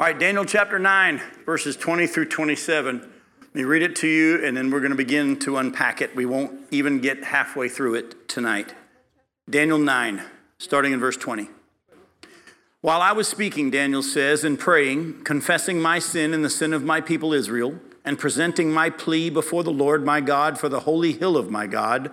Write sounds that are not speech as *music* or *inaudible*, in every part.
All right, Daniel chapter 9, verses 20 through 27. Let me read it to you, and then we're going to begin to unpack it. We won't even get halfway through it tonight. Daniel 9, starting in verse 20. While I was speaking, Daniel says, and praying, confessing my sin and the sin of my people Israel, and presenting my plea before the Lord my God for the holy hill of my God,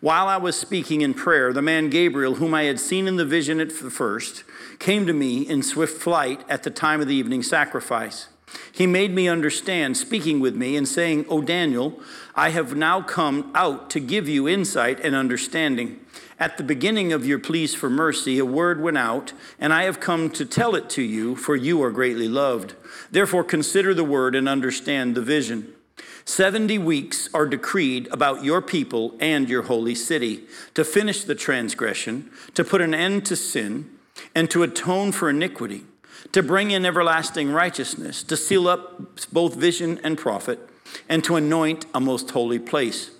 while I was speaking in prayer, the man Gabriel, whom I had seen in the vision at the first, came to me in swift flight at the time of the evening sacrifice. He made me understand, speaking with me and saying, O Daniel, I have now come out to give you insight and understanding. At the beginning of your pleas for mercy, a word went out, and I have come to tell it to you, for you are greatly loved. Therefore, consider the word and understand the vision. Seventy weeks are decreed about your people and your holy city to finish the transgression, to put an end to sin and to atone for iniquity, to bring in everlasting righteousness, to seal up both vision and prophet, and to anoint a most holy place.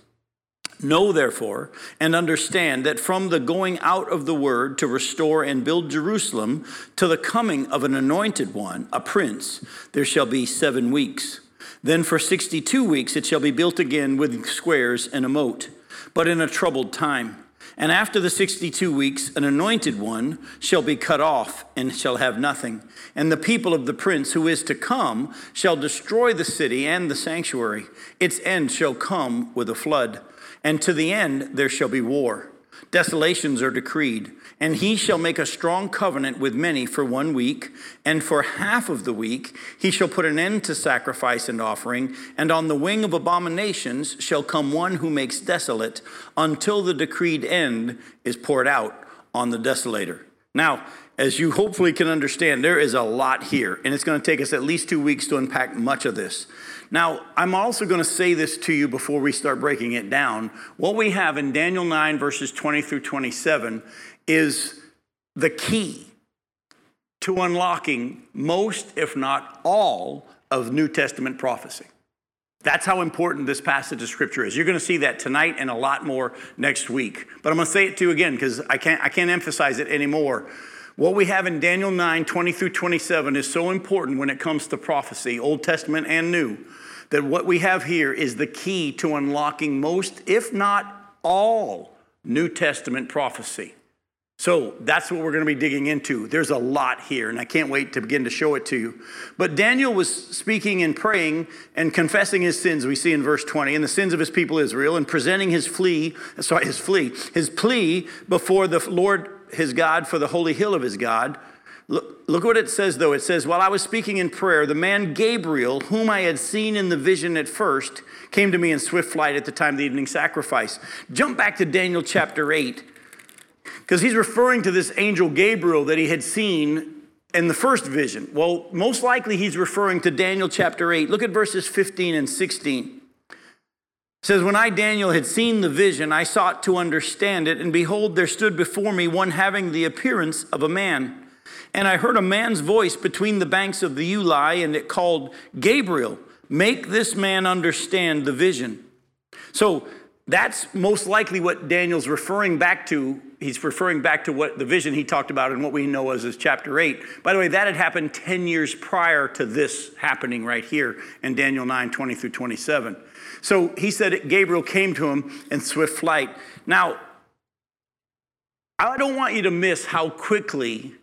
Know therefore and understand that from the going out of the word to restore and build Jerusalem to the coming of an anointed one, a prince, there shall be seven weeks. Then for 62 weeks it shall be built again with squares and a moat, but in a troubled time. And after the 62 weeks, an anointed one shall be cut off and shall have nothing. And the people of the prince who is to come shall destroy the city and the sanctuary. Its end shall come with a flood. And to the end there shall be war. Desolations are decreed and he shall make a strong covenant with many for one week, and for half of the week he shall put an end to sacrifice and offering, and on the wing of abominations shall come one who makes desolate, until the decreed end is poured out on the desolator. Now, as you hopefully can understand, there is a lot here, and it's going to take us at least two weeks to unpack much of this. Now, I'm also going to say this to you before we start breaking it down. What we have in Daniel 9, verses 20 through 27, is the key to unlocking most, if not all, of New Testament prophecy. That's how important this passage of scripture is. You're going to see that tonight and a lot more next week. But I'm going to say it to you again because I can't, I can't emphasize it anymore. What we have in Daniel 9, 20 through 27 is so important when it comes to prophecy, Old Testament and New, that what we have here is the key to unlocking most, if not all, New Testament prophecy. So that's what we're going to be digging into. There's a lot here, and I can't wait to begin to show it to you. But Daniel was speaking and praying and confessing his sins, we see in verse 20, and the sins of his people Israel, and presenting his plea, sorry, his plea, his plea before the Lord his God for the holy hill of his God. Look, look what it says, though. It says, While I was speaking in prayer, the man Gabriel, whom I had seen in the vision at first, came to me in swift flight at the time of the evening sacrifice. Jump back to Daniel chapter 8 because he's referring to this angel Gabriel that he had seen in the first vision. Well, most likely he's referring to Daniel chapter 8. Look at verses 15 and 16. It says, When I, Daniel, had seen the vision, I sought to understand it, and behold, there stood before me one having the appearance of a man. And I heard a man's voice between the banks of the Ulai, and it called, Gabriel, make this man understand the vision. So that's most likely what Daniel's referring back to. He's referring back to what the vision he talked about and what we know as is chapter 8. By the way, that had happened 10 years prior to this happening right here in Daniel 9 20 through 27. So he said Gabriel came to him in swift flight. Now, I don't want you to miss how quickly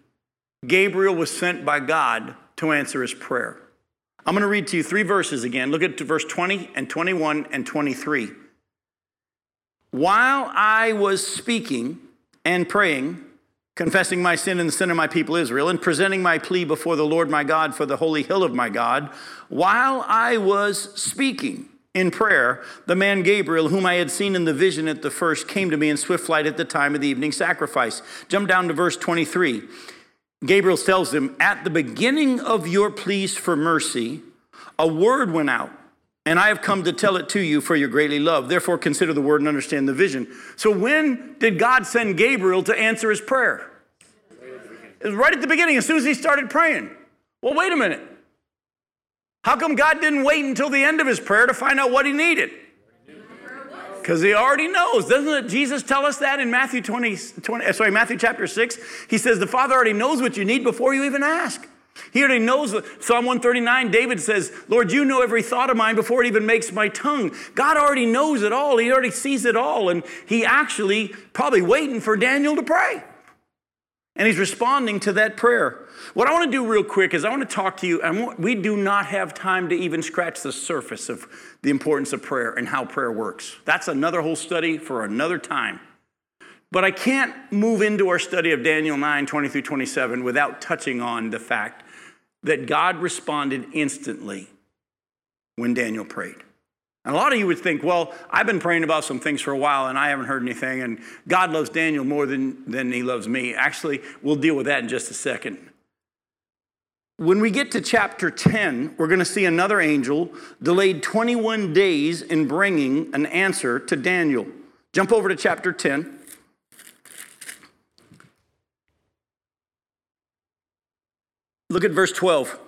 Gabriel was sent by God to answer his prayer. I'm going to read to you three verses again. Look at verse 20 and 21 and 23. While I was speaking and praying, confessing my sin and the sin of my people Israel, and presenting my plea before the Lord my God for the holy hill of my God, while I was speaking in prayer, the man Gabriel, whom I had seen in the vision at the first, came to me in swift flight at the time of the evening sacrifice. Jump down to verse 23. Gabriel tells him, At the beginning of your pleas for mercy, a word went out and I have come to tell it to you for your greatly love. Therefore, consider the word and understand the vision. So, when did God send Gabriel to answer his prayer? It was right at the beginning, as soon as he started praying. Well, wait a minute. How come God didn't wait until the end of his prayer to find out what he needed? Because he already knows. Doesn't Jesus tell us that in Matthew 20, 20, sorry, Matthew chapter 6? He says the Father already knows what you need before you even ask. He already knows. Psalm 139, David says, Lord, you know every thought of mine before it even makes my tongue. God already knows it all. He already sees it all. And he actually probably waiting for Daniel to pray. And he's responding to that prayer. What I want to do real quick is I want to talk to you, and we do not have time to even scratch the surface of the importance of prayer and how prayer works. That's another whole study for another time. But I can't move into our study of Daniel 9, 20 through 27 without touching on the fact that God responded instantly when Daniel prayed. And a lot of you would think, well, I've been praying about some things for a while and I haven't heard anything, and God loves Daniel more than, than he loves me. Actually, we'll deal with that in just a second. When we get to chapter 10, we're going to see another angel delayed 21 days in bringing an answer to Daniel. Jump over to chapter 10. Look at verse 12.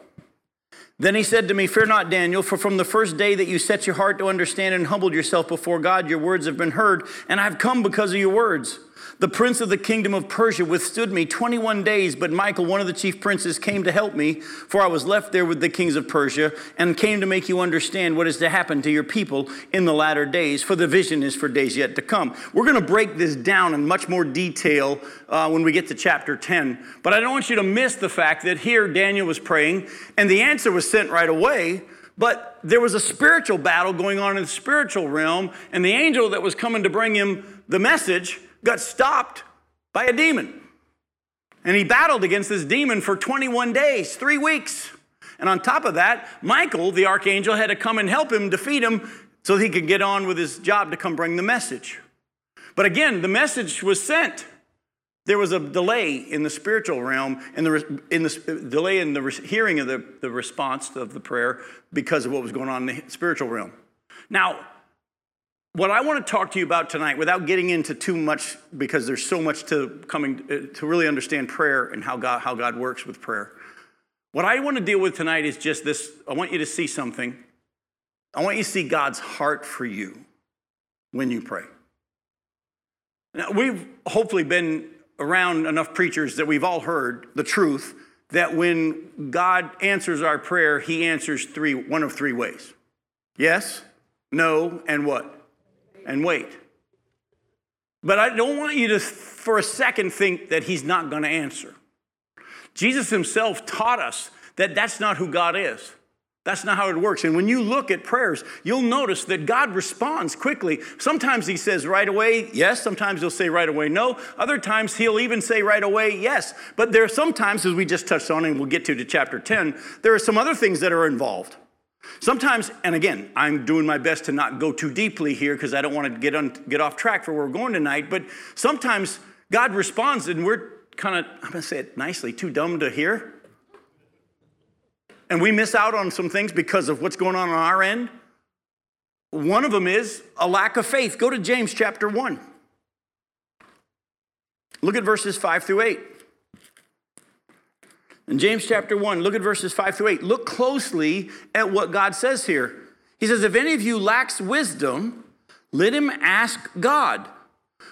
Then he said to me, Fear not, Daniel, for from the first day that you set your heart to understand and humbled yourself before God, your words have been heard, and I've come because of your words. The prince of the kingdom of Persia withstood me 21 days, but Michael, one of the chief princes, came to help me, for I was left there with the kings of Persia, and came to make you understand what is to happen to your people in the latter days, for the vision is for days yet to come. We're going to break this down in much more detail uh, when we get to chapter 10, but I don't want you to miss the fact that here Daniel was praying, and the answer was sent right away. But there was a spiritual battle going on in the spiritual realm, and the angel that was coming to bring him the message got stopped by a demon. And he battled against this demon for 21 days, three weeks. And on top of that, Michael, the archangel, had to come and help him defeat him so he could get on with his job to come bring the message. But again, the message was sent. There was a delay in the spiritual realm, in the, in the delay in the hearing of the, the response of the prayer because of what was going on in the spiritual realm. Now, what I want to talk to you about tonight, without getting into too much, because there's so much to coming uh, to really understand prayer and how God, how God works with prayer. What I want to deal with tonight is just this. I want you to see something. I want you to see God's heart for you when you pray. Now, we've hopefully been around enough preachers that we've all heard the truth that when God answers our prayer, he answers three, one of three ways. Yes, no, and what? And wait. But I don't want you to, for a second, think that he's not going to answer. Jesus himself taught us that that's not who God is. That's not how it works. And when you look at prayers, you'll notice that God responds quickly. Sometimes he says right away, yes. Sometimes he'll say right away, no. Other times he'll even say right away, yes. But there are sometimes, as we just touched on, and we'll get to to chapter 10, there are some other things that are involved. Sometimes, and again, I'm doing my best to not go too deeply here because I don't want to get, on, get off track for where we're going tonight, but sometimes God responds and we're kind of, I'm going to say it nicely, too dumb to hear. And we miss out on some things because of what's going on on our end. One of them is a lack of faith. Go to James chapter 1. Look at verses 5 through 8. In James chapter 1, look at verses 5 through 8. Look closely at what God says here. He says, If any of you lacks wisdom, let him ask God,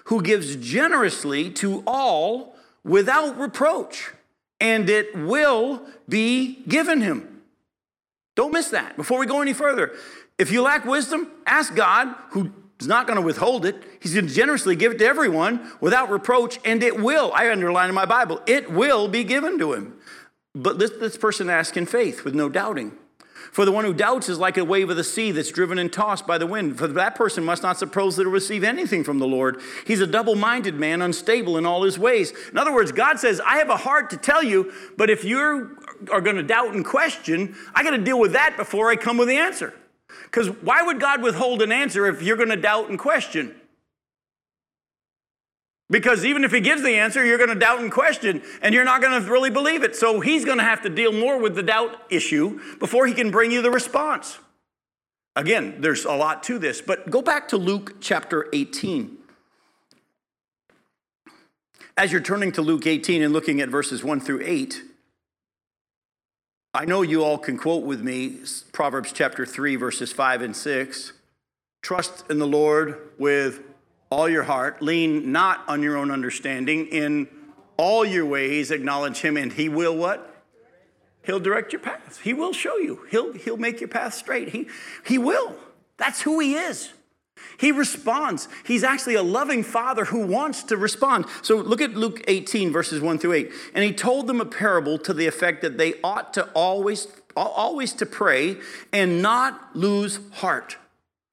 who gives generously to all without reproach, and it will be given him. Don't miss that. Before we go any further, if you lack wisdom, ask God, who is not going to withhold it. He's going to generously give it to everyone without reproach, and it will, I underline in my Bible, it will be given to him. But let this person ask in faith with no doubting. For the one who doubts is like a wave of the sea that's driven and tossed by the wind. For that person must not suppose that he'll receive anything from the Lord. He's a double minded man, unstable in all his ways. In other words, God says, I have a heart to tell you, but if you are going to doubt and question, I got to deal with that before I come with the answer. Because why would God withhold an answer if you're going to doubt and question? Because even if he gives the answer, you're going to doubt and question, and you're not going to really believe it. So he's going to have to deal more with the doubt issue before he can bring you the response. Again, there's a lot to this, but go back to Luke chapter 18. As you're turning to Luke 18 and looking at verses 1 through 8, I know you all can quote with me Proverbs chapter 3, verses 5 and 6. Trust in the Lord with all your heart, lean not on your own understanding, in all your ways acknowledge him, and he will what? He'll direct your path. He will show you. He'll, he'll make your path straight. He, he will. That's who he is. He responds. He's actually a loving father who wants to respond. So look at Luke 18, verses 1 through 8. And he told them a parable to the effect that they ought to always, always to pray and not lose heart.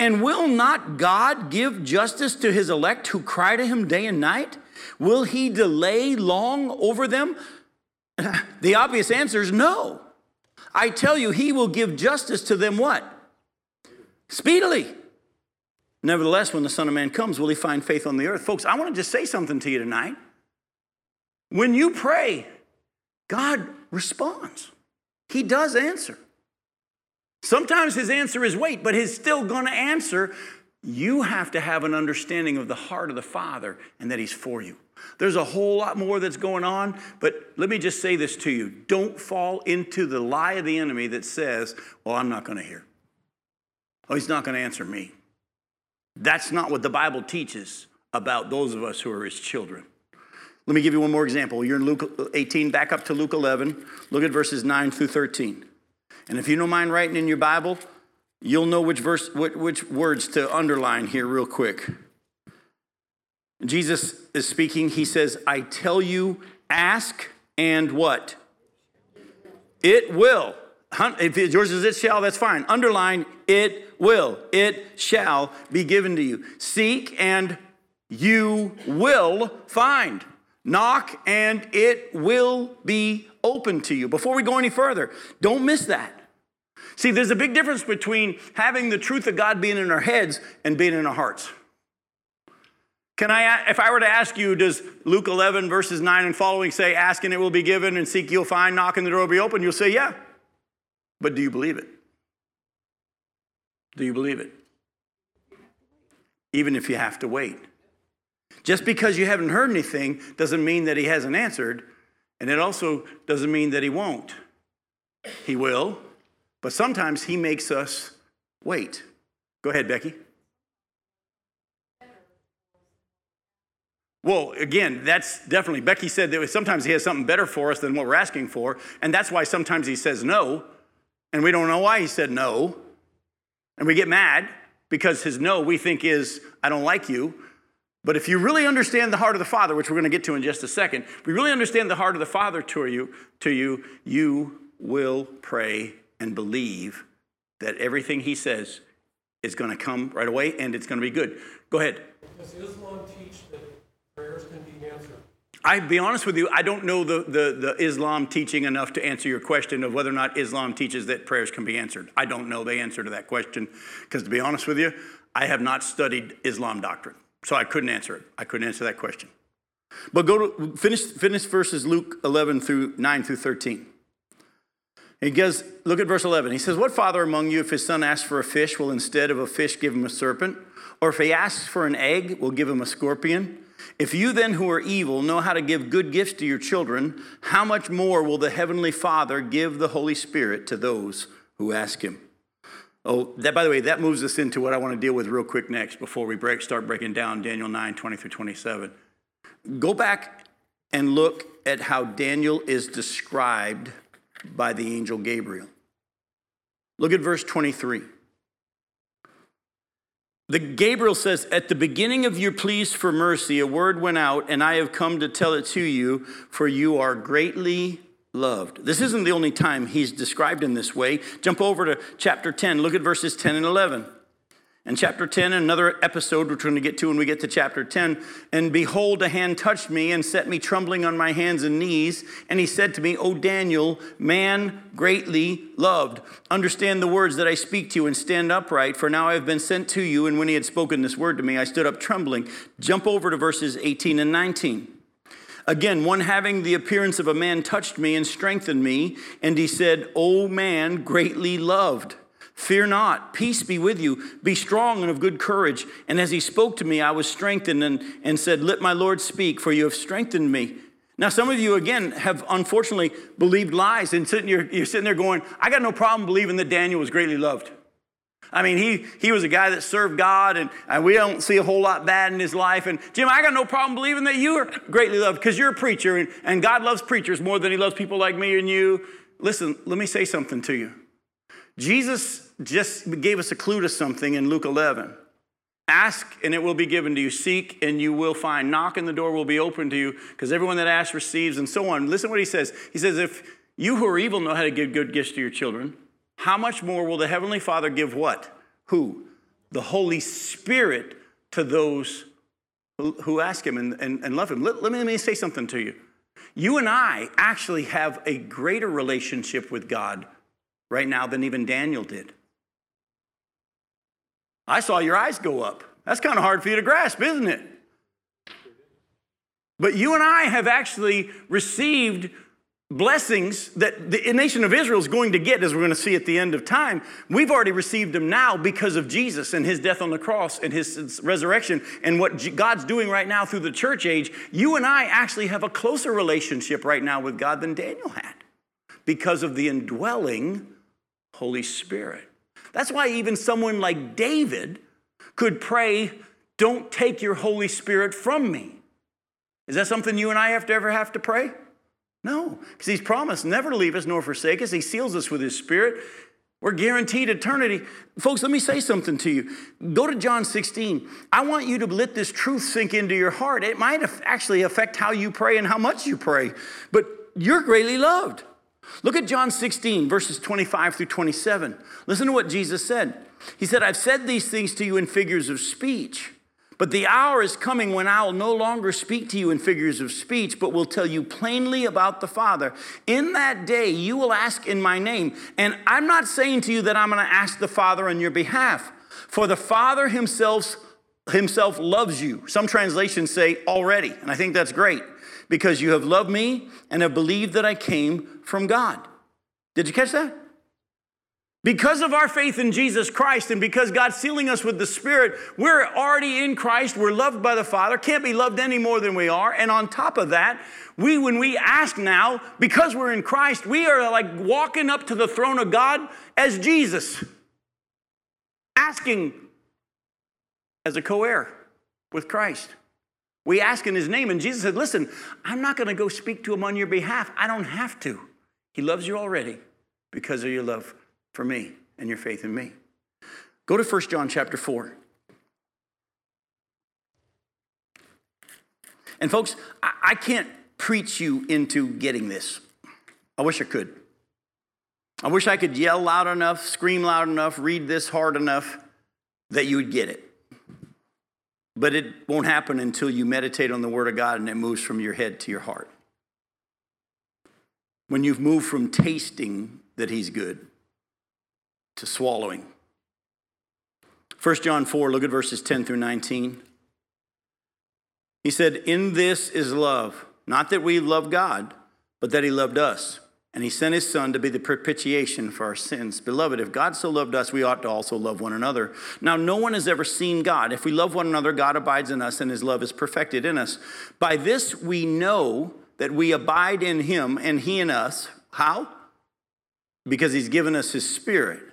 And will not God give justice to his elect who cry to him day and night? Will he delay long over them? *laughs* The obvious answer is no. I tell you, he will give justice to them what? Speedily. Nevertheless, when the Son of Man comes, will he find faith on the earth? Folks, I want to just say something to you tonight. When you pray, God responds, He does answer. Sometimes His answer is wait, but He's still going to answer. You have to have an understanding of the heart of the Father and that He's for you. There's a whole lot more that's going on, but let me just say this to you. Don't fall into the lie of the enemy that says, Well, I'm not going to hear. Oh, he's not going to answer me. That's not what the Bible teaches about those of us who are his children. Let me give you one more example. You're in Luke 18, back up to Luke 11. Look at verses 9 through 13. And if you don't mind writing in your Bible, you'll know which, verse, which words to underline here, real quick. Jesus is speaking. He says, I tell you, ask and what? It will. If yours is it shall, that's fine. Underline, it will. It shall be given to you. Seek and you will find. Knock and it will be open to you. Before we go any further, don't miss that. See, there's a big difference between having the truth of God being in our heads and being in our hearts. Can I, if I were to ask you, does Luke 11, verses 9 and following say, Ask and it will be given, and seek you'll find, knock and the door will be open? You'll say, Yeah. But do you believe it? Do you believe it? Even if you have to wait. Just because you haven't heard anything doesn't mean that he hasn't answered, and it also doesn't mean that he won't. He will, but sometimes he makes us wait. Go ahead, Becky. Well, again, that's definitely, Becky said that sometimes he has something better for us than what we're asking for. And that's why sometimes he says no. And we don't know why he said no. And we get mad because his no we think is, I don't like you. But if you really understand the heart of the Father, which we're going to get to in just a second, if we really understand the heart of the Father to you, to you, you will pray and believe that everything he says is going to come right away and it's going to be good. Go ahead. Does Islam teach that prayers can be answered? I be honest with you, I don't know the, the, the, Islam teaching enough to answer your question of whether or not Islam teaches that prayers can be answered. I don't know the answer to that question because, to be honest with you, I have not studied Islam doctrine, so I couldn't answer it. I couldn't answer that question. But go to finish, finish verses Luke 11 through 9 through 13. He goes, look at verse 11. He says, What father among you, if his son asks for a fish, will instead of a fish give him a serpent? Or if he asks for an egg, will give him a scorpion? If you then, who are evil, know how to give good gifts to your children, how much more will the Heavenly Father give the Holy Spirit to those who ask Him? Oh, that, by the way, that moves us into what I want to deal with real quick next before we break, start breaking down Daniel 9 20 through 27. Go back and look at how Daniel is described by the angel Gabriel. Look at verse 23. The Gabriel says, At the beginning of your pleas for mercy, a word went out, and I have come to tell it to you, for you are greatly loved. This isn't the only time he's described in this way. Jump over to chapter 10, look at verses 10 and 11. In chapter 10, another episode which we're going to get to when we get to chapter 10. And behold, a hand touched me and set me trembling on my hands and knees. And he said to me, O Daniel, man greatly loved, understand the words that I speak to you and stand upright, for now I have been sent to you. And when he had spoken this word to me, I stood up trembling. Jump over to verses 18 and 19. Again, one having the appearance of a man touched me and strengthened me. And he said, O man greatly loved. Fear not, peace be with you. Be strong and of good courage. And as he spoke to me, I was strengthened and, and said, Let my Lord speak, for you have strengthened me. Now, some of you, again, have unfortunately believed lies, and sitting, you're, you're sitting there going, I got no problem believing that Daniel was greatly loved. I mean, he, he was a guy that served God, and, and we don't see a whole lot bad in his life. And Jim, I got no problem believing that you are greatly loved because you're a preacher, and, and God loves preachers more than he loves people like me and you. Listen, let me say something to you. Jesus just gave us a clue to something in Luke 11. Ask and it will be given to you. Seek and you will find. Knock and the door will be open to you because everyone that asks receives and so on. Listen what he says. He says, If you who are evil know how to give good gifts to your children, how much more will the Heavenly Father give what? Who? The Holy Spirit to those who, ask Him and, and, and love Him. Let, let, me, let me say something to you. You and I actually have a greater relationship with God right now than even Daniel did. I saw your eyes go up. That's kind of hard for you to grasp, isn't it? But you and I have actually received blessings that the nation of Israel is going to get, as we're going to see at the end of time, we've already received them now because of Jesus and his death on the cross and his resurrection and what God's doing right now through the church age. You and I actually have a closer relationship right now with God than Daniel had because of the indwelling Holy Spirit. That's why even someone like David could pray, Don't take your Holy Spirit from me. Is that something you and I have to ever have to pray? No, because he's promised never to leave us nor forsake us. He seals us with his spirit. We're guaranteed eternity. Folks, let me say something to you. Go to John 16. I want you to let this truth sink into your heart. It might actually affect how you pray and how much you pray, but you're greatly loved. Look at John 16, verses 25 through 27. Listen to what Jesus said. He said, I've said these things to you in figures of speech. But the hour is coming when I will no longer speak to you in figures of speech, but will tell you plainly about the Father. In that day, you will ask in my name. And I'm not saying to you that I'm going to ask the Father on your behalf, for the Father himself, himself loves you. Some translations say already, and I think that's great, because you have loved me and have believed that I came from God. Did you catch that? Because of our faith in Jesus Christ and because God's sealing us with the Spirit, we're already in Christ. We're loved by the Father, can't be loved any more than we are. And on top of that, we, when we ask now, because we're in Christ, we are like walking up to the throne of God as Jesus, asking as a co heir with Christ. We ask in his name, and Jesus said, Listen, I'm not going to go speak to him on your behalf. I don't have to. He loves you already because of your love for me and your faith in me. Go to 1 John chapter 4. And folks, I, can't preach you into getting this. I wish I could. I wish I could yell loud enough, scream loud enough, read this hard enough that you would get it. But it won't happen until you meditate on the Word of God and it moves from your head to your heart. When you've moved from tasting that He's good to swallowing. 1 John 4, look at verses 10 through 19. He said, In this is love, not that we love God, but that He loved us. And He sent His Son to be the propitiation for our sins. Beloved, if God so loved us, we ought to also love one another. Now, no one has ever seen God. If we love one another, God abides in us, and His love is perfected in us. By this we know that we abide in Him and He in us. How? Because He's given us His Spirit.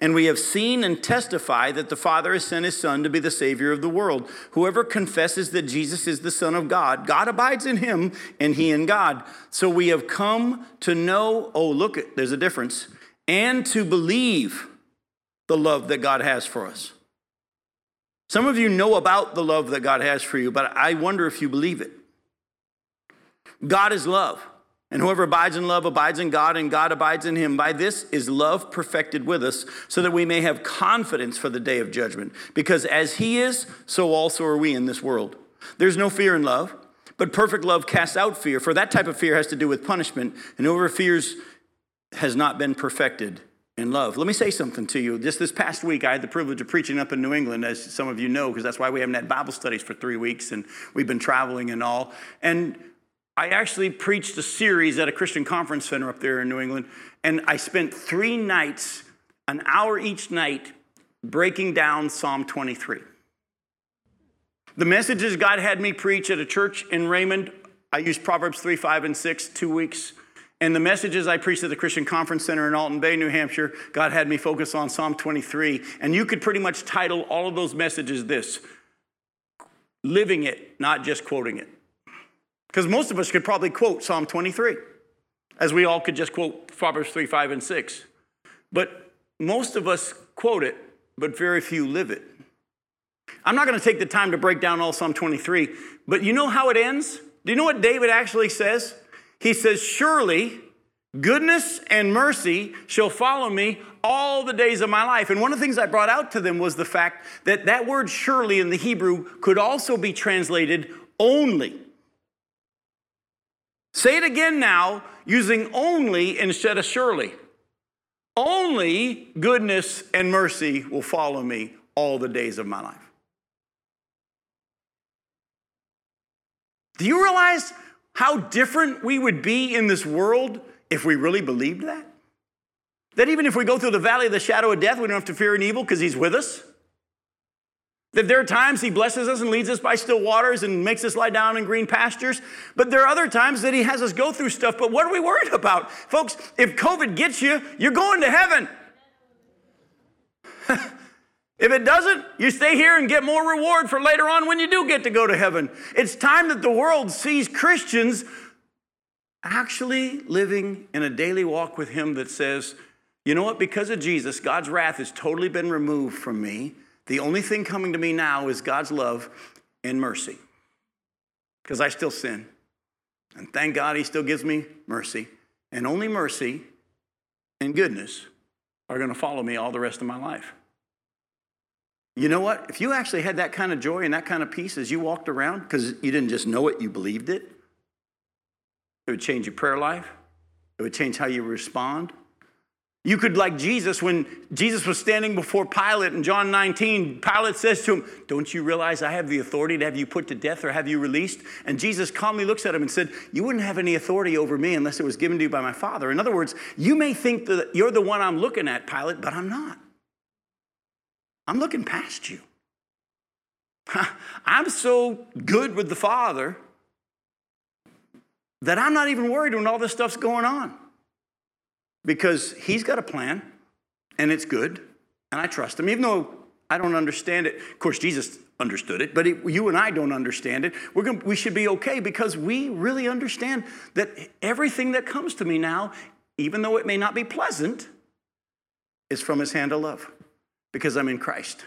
And we have seen and testify that the Father has sent his Son to be the Savior of the world. Whoever confesses that Jesus is the Son of God, God abides in him and he in God. So we have come to know, oh, look, there's a difference, and to believe the love that God has for us. Some of you know about the love that God has for you, but I wonder if you believe it. God is love. And whoever abides in love abides in God, and God abides in him. By this is love perfected with us, so that we may have confidence for the day of judgment. Because as he is, so also are we in this world. There's no fear in love, but perfect love casts out fear, for that type of fear has to do with punishment, and whoever fears has not been perfected in love. Let me say something to you. Just this past week, I had the privilege of preaching up in New England, as some of you know, because that's why we haven't had Bible studies for three weeks, and we've been traveling and all. And I actually preached a series at a Christian conference center up there in New England, and I spent three nights an hour each night breaking down Psalm 23. The messages God had me preach at a church in Raymond, I used Proverbs 3, 5, and 6, two weeks. And the messages I preached at the Christian Conference Center in Alton Bay, New Hampshire, God had me focus on Psalm 23. And you could pretty much title all of those messages this Living it, not just quoting it. Because most of us could probably quote Psalm 23, as we all could just quote Proverbs 3, 5, and 6. But most of us quote it, but very few live it. I'm not going to take the time to break down all Psalm 23, but you know how it ends? Do you know what David actually says? He says, Surely goodness and mercy shall follow me all the days of my life. And one of the things I brought out to them was the fact that that word surely in the Hebrew could also be translated only. Say it again now, using only instead of surely. Only goodness and mercy will follow me all the days of my life. Do you realize how different we would be in this world if we really believed that? That even if we go through the valley of the shadow of death, we don't have to fear an evil because He's with us. That there are times He blesses us and leads us by still waters and makes us lie down in green pastures. But there are other times that He has us go through stuff. But what are we worried about? Folks, if COVID gets you, you're going to heaven. *laughs* If it doesn't, you stay here and get more reward for later on when you do get to go to heaven. It's time that the world sees Christians actually living in a daily walk with Him that says, you know what, because of Jesus, God's wrath has totally been removed from me. The only thing coming to me now is God's love and mercy. Because I still sin. And thank God He still gives me mercy. And only mercy and goodness are going to follow me all the rest of my life. You know what? If you actually had that kind of joy and that kind of peace as you walked around, because you didn't just know it, you believed it, it would change your prayer life, it would change how you respond. You could, like Jesus, when Jesus was standing before Pilate in John 19, Pilate says to him, Don't you realize I have the authority to have you put to death or have you released? And Jesus calmly looks at him and said, You wouldn't have any authority over me unless it was given to you by my Father. In other words, you may think that you're the one I'm looking at, Pilate, but I'm not. I'm looking past you. *laughs* I'm so good with the Father that I'm not even worried when all this stuff's going on because He's got a plan and it's good and I trust Him, even though I don't understand it. Of course, Jesus understood it, but it, you and I don't understand it. We're gonna, we should be okay because we really understand that everything that comes to me now, even though it may not be pleasant, is from His hand of love because I'm in Christ.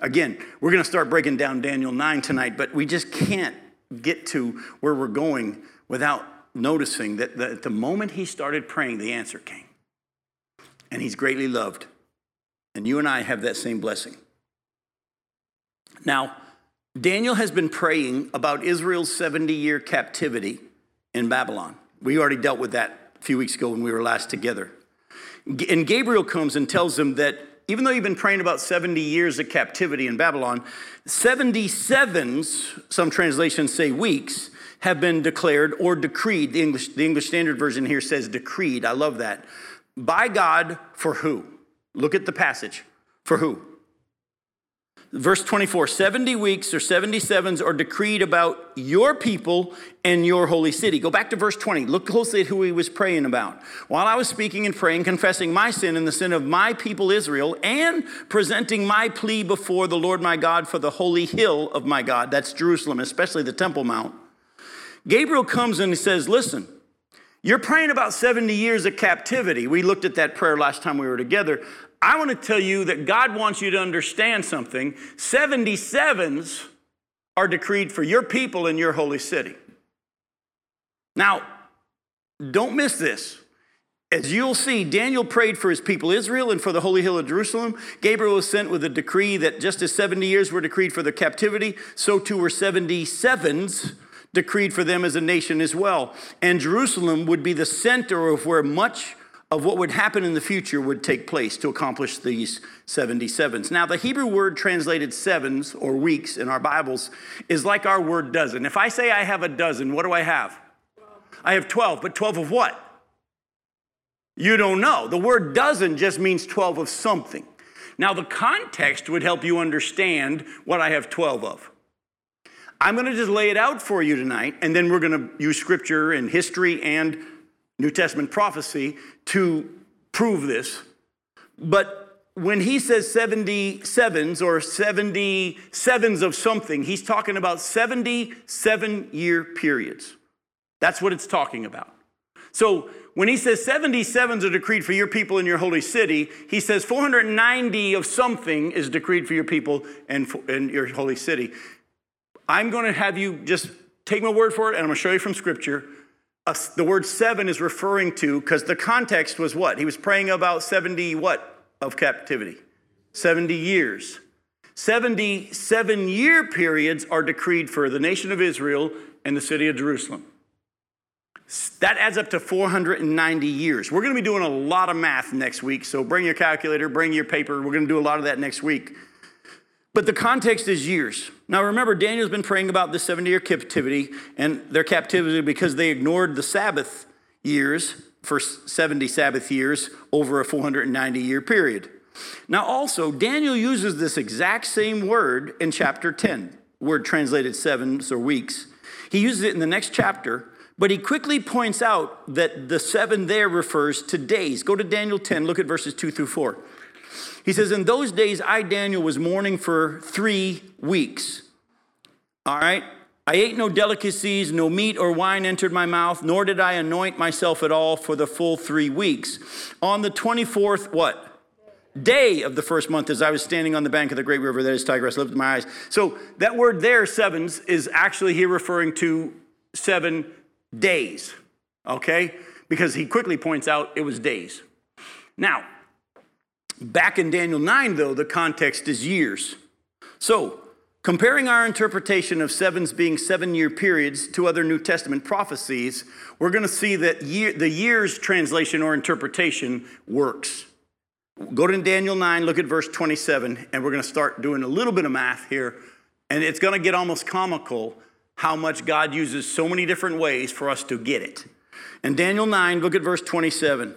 Again, we're going to start breaking down Daniel 9 tonight, but we just can't get to where we're going without noticing that the, the moment he started praying, the answer came. And he's greatly loved. And you and I have that same blessing. Now, Daniel has been praying about Israel's 70 year captivity in Babylon. We already dealt with that a few weeks ago when we were last together. And Gabriel comes and tells him that even though you've been praying about 70 years of captivity in Babylon, 77s, some translations say weeks, have been declared or decreed. The English, the English Standard Version here says decreed. I love that. By God for who? Look at the passage. For who? Verse 24 70 weeks or 77s are decreed about your people and your holy city. Go back to verse 20. Look closely at who he was praying about. While I was speaking and praying, confessing my sin and the sin of my people Israel, and presenting my plea before the Lord my God for the holy hill of my God, that's Jerusalem, especially the Temple Mount, Gabriel comes and he says, Listen, you're praying about 70 years of captivity. We looked at that prayer last time we were together. I want to tell you that God wants you to understand something. 77s are decreed for your people in your holy city. Now, don't miss this. As you'll see, Daniel prayed for his people Israel and for the holy hill of Jerusalem. Gabriel was sent with a decree that just as 70 years were decreed for the captivity, so too were 77s decreed for them as a nation as well. And Jerusalem would be the center of where much of what would happen in the future would take place to accomplish these 77s. Now, the Hebrew word translated sevens or weeks in our Bibles is like our word dozen. If I say I have a dozen, what do I have? I have 12, but 12 of what? You don't know. The word dozen just means 12 of something. Now, the context would help you understand what I have 12 of. I'm going to just lay it out for you tonight, and then we're going to use scripture and history and New Testament prophecy to prove this. But when he says 77s or 77s of something, he's talking about 77 year periods. That's what it's talking about. So when he says 77s are decreed for your people in your holy city, he says 490 of something is decreed for your people and in your holy city. I'm going to have you just take my word for it, and I'm going to show you from Scripture. Uh, the word seven is referring to, because the context was what? He was praying about 70 what of captivity? 70 years. 77 year periods are decreed for the nation of Israel and the city of Jerusalem. That adds up to 490 years. We're going to be doing a lot of math next week, so bring your calculator, bring your paper. We're going to do a lot of that next week. But the context is years. Now remember, Daniel's been praying about the 70 year captivity and their captivity because they ignored the Sabbath years for 70 Sabbath years over a 490 year period. Now, also, Daniel uses this exact same word in chapter 10, word translated sevens or weeks. He uses it in the next chapter, but he quickly points out that the seven there refers to days. Go to Daniel 10, look at verses 2 through 4. He says, In those days, I, Daniel, was mourning for three weeks. All right? I ate no delicacies, no meat or wine entered my mouth, nor did I anoint myself at all for the full three weeks. On the 24th, what? Day of the first month, as I was standing on the bank of the great river that is Tigris, lifted my eyes. So that word there, sevens, is actually here referring to seven days, okay? Because he quickly points out it was days. Now, Back in Daniel 9, though, the context is years. So, comparing our interpretation of sevens being seven year periods to other New Testament prophecies, we're going to see that year, the years translation or interpretation works. Go to Daniel 9, look at verse 27, and we're going to start doing a little bit of math here. And it's going to get almost comical how much God uses so many different ways for us to get it. In Daniel 9, look at verse 27.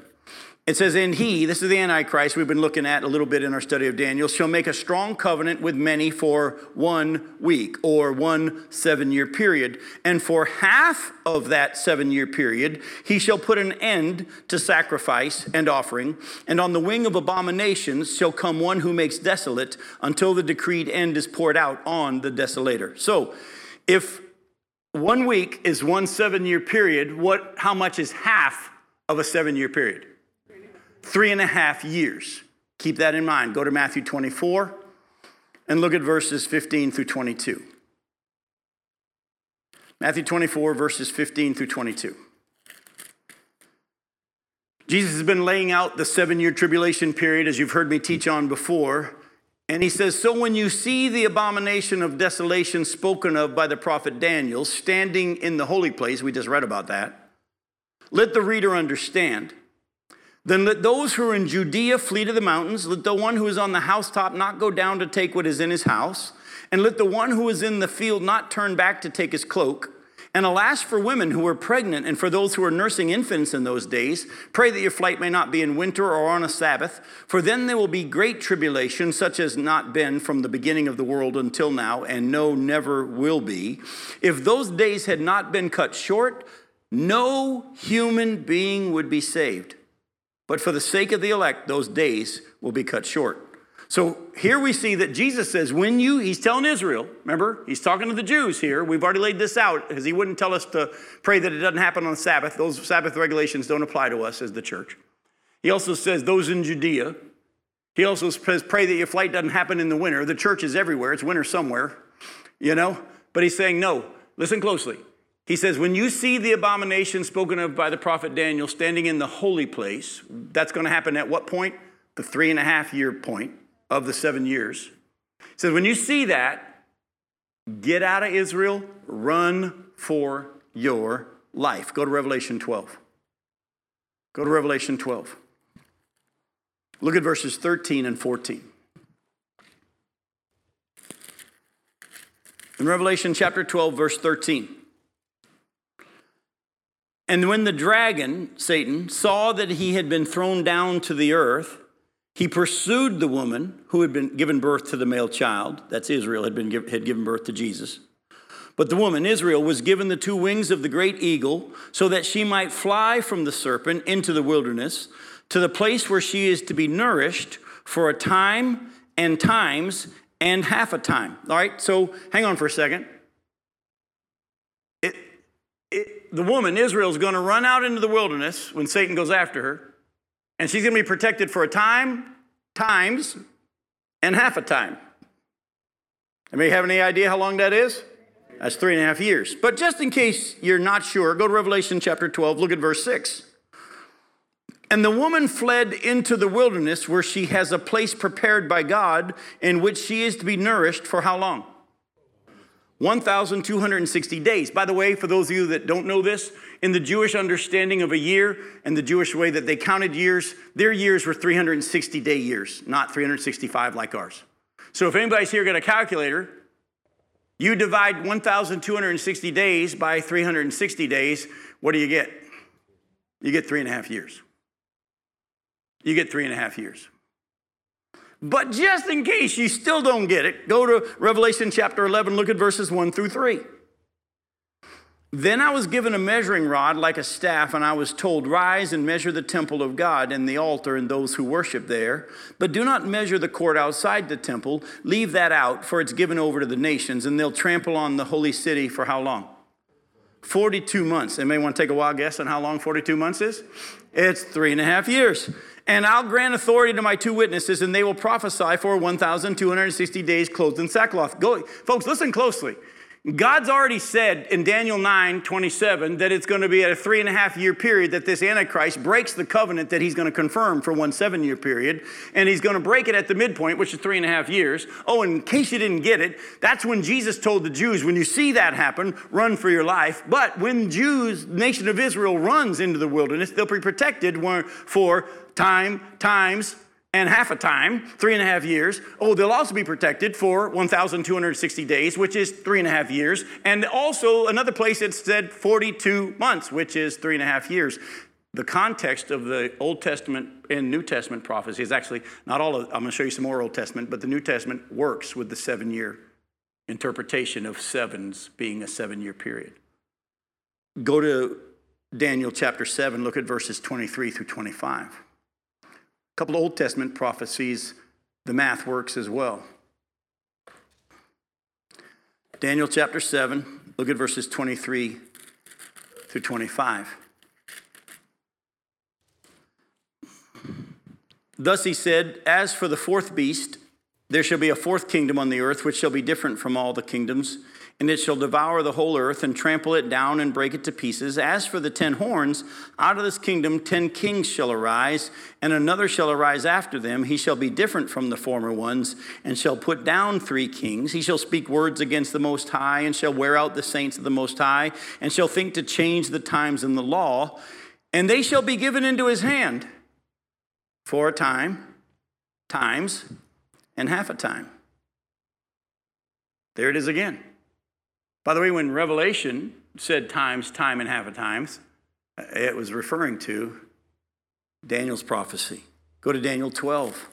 It says, And he, this is the Antichrist we've been looking at a little bit in our study of Daniel, shall make a strong covenant with many for one week or one seven year period. And for half of that seven year period, he shall put an end to sacrifice and offering. And on the wing of abominations shall come one who makes desolate until the decreed end is poured out on the desolator. So if one week is one seven year period, what, how much is half of a seven year period? Three and a half years. Keep that in mind. Go to Matthew 24 and look at verses 15 through 22. Matthew 24, verses 15 through 22. Jesus has been laying out the seven year tribulation period, as you've heard me teach on before. And he says, So when you see the abomination of desolation spoken of by the prophet Daniel standing in the holy place, we just read about that, let the reader understand. Then let those who are in Judea flee to the mountains. Let the one who is on the housetop not go down to take what is in his house. And let the one who is in the field not turn back to take his cloak. And alas for women who are pregnant and for those who are nursing infants in those days, pray that your flight may not be in winter or on a Sabbath, for then there will be great tribulation, such as not been from the beginning of the world until now, and no, never will be. If those days had not been cut short, no human being would be saved. But for the sake of the elect, those days will be cut short. So here we see that Jesus says, when you, he's telling Israel, remember, he's talking to the Jews here. We've already laid this out because he wouldn't tell us to pray that it doesn't happen on the Sabbath. Those Sabbath regulations don't apply to us as the church. He also says, those in Judea. He also says, pray that your flight doesn't happen in the winter. The church is everywhere, it's winter somewhere, you know? But he's saying, no, listen closely. He says, When you see the abomination spoken of by the prophet Daniel standing in the holy place, that's going to happen at what point? The three and a half year point of the seven years. He says, When you see that, get out of Israel, run for your life. Go to Revelation 12. Go to Revelation 12. Look at verses 13 and 14. In Revelation chapter 12, verse 13. And when the dragon, Satan, saw that he had been thrown down to the earth, he pursued the woman who had been given birth to the male child. That's Israel, had, been, had given birth to Jesus. But the woman, Israel, was given the two wings of the great eagle so that she might fly from the serpent into the wilderness to the place where she is to be nourished for a time and times and half a time. All right, so hang on for a second. It, the woman, Israel, is going to run out into the wilderness when Satan goes after her, and she's going to be protected for a time, times, and half a time. Anybody have any idea how long that is? That's three and a half years. But just in case you're not sure, go to Revelation chapter 12, look at verse 6. And the woman fled into the wilderness where she has a place prepared by God in which she is to be nourished for how long? 1,260 days. By the way, for those of you that don't know this, in the Jewish understanding of a year and the Jewish way that they counted years, their years were 360 day years, not 365 like ours. So if anybody's here got a calculator, you divide 1,260 days by 360 days, what do you get? You get three and a half years you get three and a half years. But just in case you still don't get it, go to Revelation chapter 11, look at verses 1 through 3. Then I was given a measuring rod like a staff, and I was told, Rise and measure the temple of God and the altar and those who worship there. But do not measure the court outside the temple. Leave that out, for it's given over to the nations, and they'll trample on the holy city for how long? 42 months. Anybody want to take a wild guess on how long 42 months is? It's three and a half years. And I'll grant authority to my two witnesses, and they will prophesy for 1,260 days clothed in sackcloth. Go, folks, listen closely. God's already said in Daniel 9 27 that it's going to be at a three and a half year period that this Antichrist breaks the covenant that he's going to confirm for one seven year period. And he's going to break it at the midpoint, which is three and a half years. Oh, in case you didn't get it, that's when Jesus told the Jews, when you see that happen, run for your life. But when Jews, nation of Israel, runs into the wilderness, they'll be protected for time, times, and half a time, three and a half years. Oh, they'll also be protected for 1,260 days, which is three and a half years. And also another place it said 42 months, which is three and a half years. The context of the Old Testament and New Testament prophecy is actually not all of, I'm going to show you some more Old Testament, but the New Testament works with the seven year interpretation of sevens being a seven year period. Go to Daniel chapter 7, look at verses 23 through 25. A couple of Old Testament prophecies, the math works as well. Daniel chapter 7, look at verses 23 through 25. Thus he said, As for the fourth beast, there shall be a fourth kingdom on the earth, which shall be different from all the kingdoms and it shall devour the whole earth and trample it down and break it to pieces. As for the ten horns, out of this kingdom ten kings shall arise, and another shall arise after them. He shall be different from the former ones, and shall put down three kings. He shall speak words against the Most High, and shall wear out the saints of the Most High, and shall think to change the times and the law. And they shall be given into his hand for a time, times, and half a time. There it is again. By the way, when Revelation said times, time, and half a times, it was referring to Daniel's prophecy. Go to Daniel 12.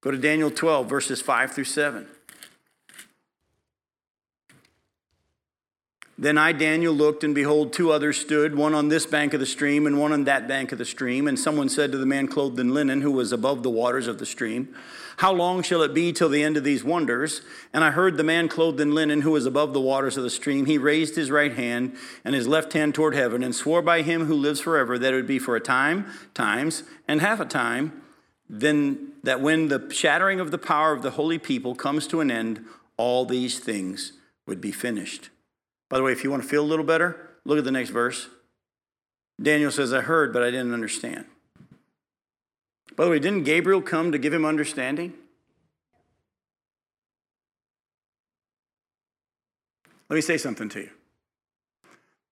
Go to Daniel 12, verses 5 through 7. Then I, Daniel, looked, and behold, two others stood, one on this bank of the stream and one on that bank of the stream. And someone said to the man clothed in linen, who was above the waters of the stream, how long shall it be till the end of these wonders? And I heard the man clothed in linen who was above the waters of the stream. He raised his right hand and his left hand toward heaven and swore by him who lives forever that it would be for a time, times, and half a time, then that when the shattering of the power of the holy people comes to an end, all these things would be finished. By the way, if you want to feel a little better, look at the next verse. Daniel says, I heard, but I didn't understand. By the way, didn't Gabriel come to give him understanding? Let me say something to you.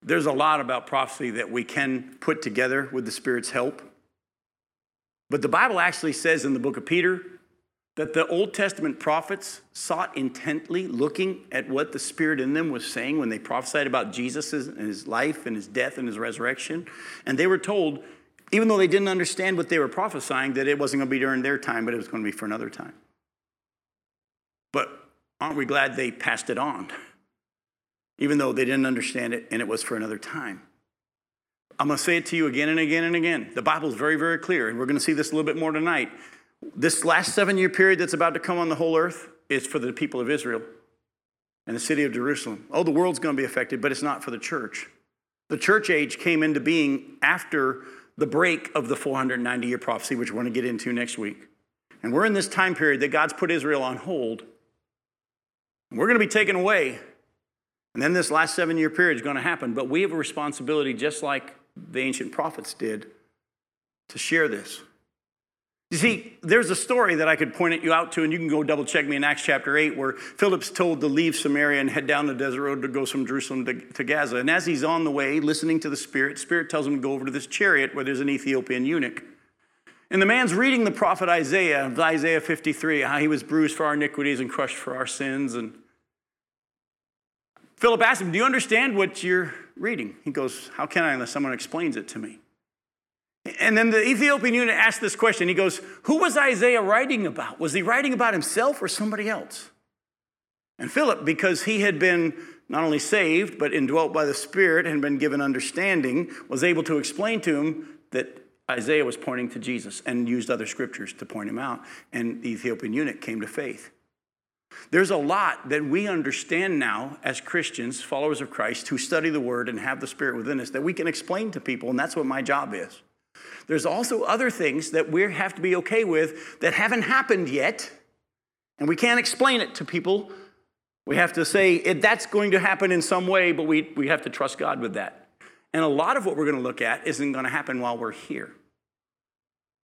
There's a lot about prophecy that we can put together with the Spirit's help. But the Bible actually says in the book of Peter that the Old Testament prophets sought intently, looking at what the Spirit in them was saying when they prophesied about Jesus and his life and his death and his resurrection. And they were told, even though they didn't understand what they were prophesying, that it wasn't going to be during their time, but it was going to be for another time. But aren't we glad they passed it on? Even though they didn't understand it and it was for another time. I'm going to say it to you again and again and again. The Bible is very, very clear, and we're going to see this a little bit more tonight. This last seven year period that's about to come on the whole earth is for the people of Israel and the city of Jerusalem. Oh, the world's going to be affected, but it's not for the church. The church age came into being after the break of the 490 year prophecy, which we're going to get into next week. And we're in this time period that God's put Israel on hold. We're going to be taken away. And then this last seven year period is going to happen. But we have a responsibility, just like the ancient prophets did, to share this. You see, there's a story that I could point at you out to, and you can go double check me in Acts chapter 8, where Philip's told to leave Samaria and head down the desert road to go from Jerusalem to, to Gaza. And as he's on the way, listening to the Spirit, Spirit tells him to go over to this chariot where there's an Ethiopian eunuch. And the man's reading the prophet Isaiah, Isaiah 53, how he was bruised for our iniquities and crushed for our sins. And Philip asks him, Do you understand what you're reading? He goes, How can I unless someone explains it to me? And then the Ethiopian eunuch asked this question. He goes, Who was Isaiah writing about? Was he writing about himself or somebody else? And Philip, because he had been not only saved, but indwelt by the Spirit and been given understanding, was able to explain to him that Isaiah was pointing to Jesus and used other scriptures to point him out. And the Ethiopian eunuch came to faith. There's a lot that we understand now as Christians, followers of Christ, who study the Word and have the Spirit within us that we can explain to people, and that's what my job is. There's also other things that we have to be okay with that haven't happened yet, and we can't explain it to people. We have to say that's going to happen in some way, but we, we have to trust God with that. And a lot of what we're going to look at isn't going to happen while we're here.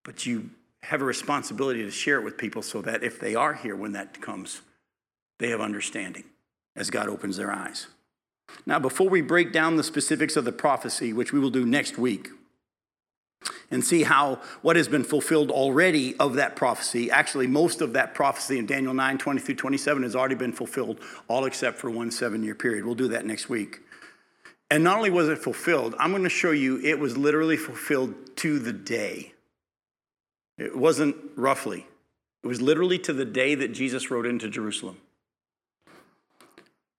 But you have a responsibility to share it with people so that if they are here when that comes, they have understanding as God opens their eyes. Now, before we break down the specifics of the prophecy, which we will do next week, and see how what has been fulfilled already of that prophecy. Actually, most of that prophecy in Daniel 9 20 through 27 has already been fulfilled, all except for one seven year period. We'll do that next week. And not only was it fulfilled, I'm going to show you it was literally fulfilled to the day. It wasn't roughly, it was literally to the day that Jesus rode into Jerusalem.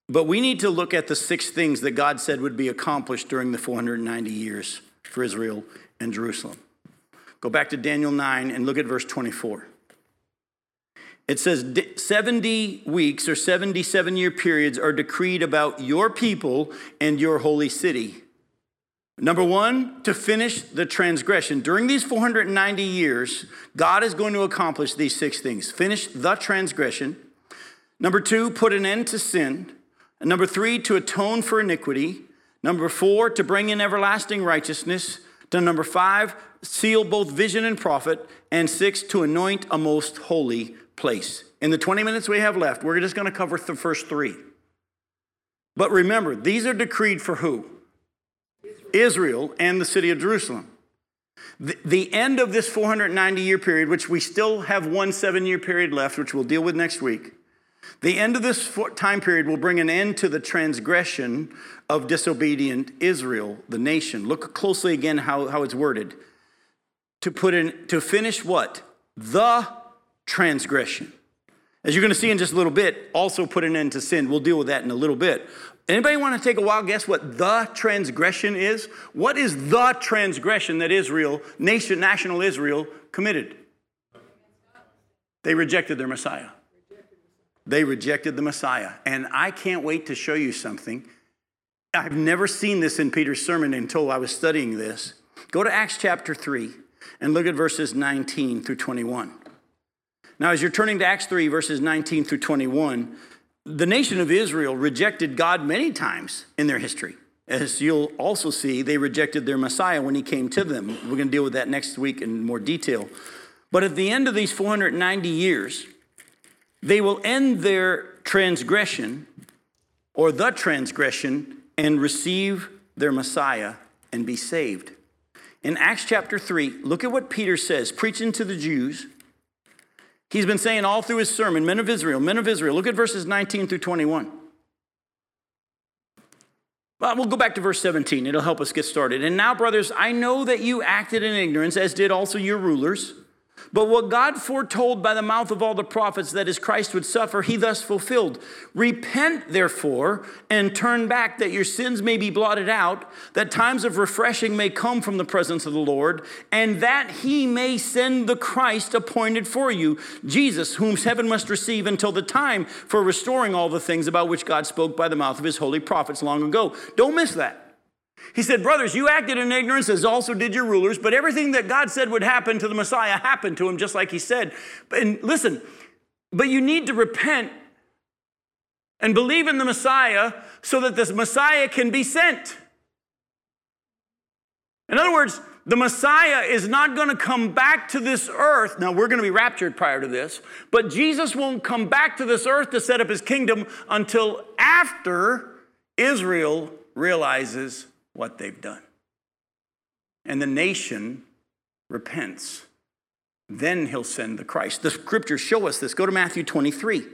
But we need to look at the six things that God said would be accomplished during the 490 years for Israel and Jerusalem. Go back to Daniel 9 and look at verse 24. It says 70 weeks or 77 year periods are decreed about your people and your holy city. Number one, to finish the transgression. During these 490 years, God is going to accomplish these six things finish the transgression. Number two, put an end to sin. And number three, to atone for iniquity. Number four, to bring in everlasting righteousness. To number five, seal both vision and prophet. And six, to anoint a most holy place. In the 20 minutes we have left, we're just going to cover the first three. But remember, these are decreed for who? Israel and the city of Jerusalem. The, the end of this 490 year period, which we still have one seven year period left, which we'll deal with next week, the end of this time period will bring an end to the transgression of disobedient Israel, the nation. Look closely again how, how it's worded. To put in, to finish what? The transgression. As you're going to see in just a little bit, also put an end to sin. We'll deal with that in a little bit. Anybody want to take a wild guess what the transgression is? What is the transgression that Israel, nation, national Israel, committed? They rejected their Messiah. They rejected the Messiah. And I can't wait to show you something. I've never seen this in Peter's sermon until I was studying this. Go to Acts chapter 3 and look at verses 19 through 21. Now, as you're turning to Acts 3, verses 19 through 21, the nation of Israel rejected God many times in their history. As you'll also see, they rejected their Messiah when he came to them. We're going to deal with that next week in more detail. But at the end of these 490 years, they will end their transgression or the transgression and receive their Messiah and be saved. In Acts chapter 3, look at what Peter says, preaching to the Jews. He's been saying all through his sermon, men of Israel, men of Israel. Look at verses 19 through 21. Well, we'll go back to verse 17. It'll help us get started. And now, brothers, I know that you acted in ignorance, as did also your rulers. But what God foretold by the mouth of all the prophets that his Christ would suffer, he thus fulfilled. Repent, therefore, and turn back, that your sins may be blotted out, that times of refreshing may come from the presence of the Lord, and that he may send the Christ appointed for you, Jesus, whom heaven must receive until the time for restoring all the things about which God spoke by the mouth of his holy prophets long ago. Don't miss that. He said, Brothers, you acted in ignorance as also did your rulers, but everything that God said would happen to the Messiah happened to him, just like he said. And listen, but you need to repent and believe in the Messiah so that this Messiah can be sent. In other words, the Messiah is not going to come back to this earth. Now, we're going to be raptured prior to this, but Jesus won't come back to this earth to set up his kingdom until after Israel realizes what they've done. And the nation repents. Then he'll send the Christ. The scriptures show us this. Go to Matthew 23.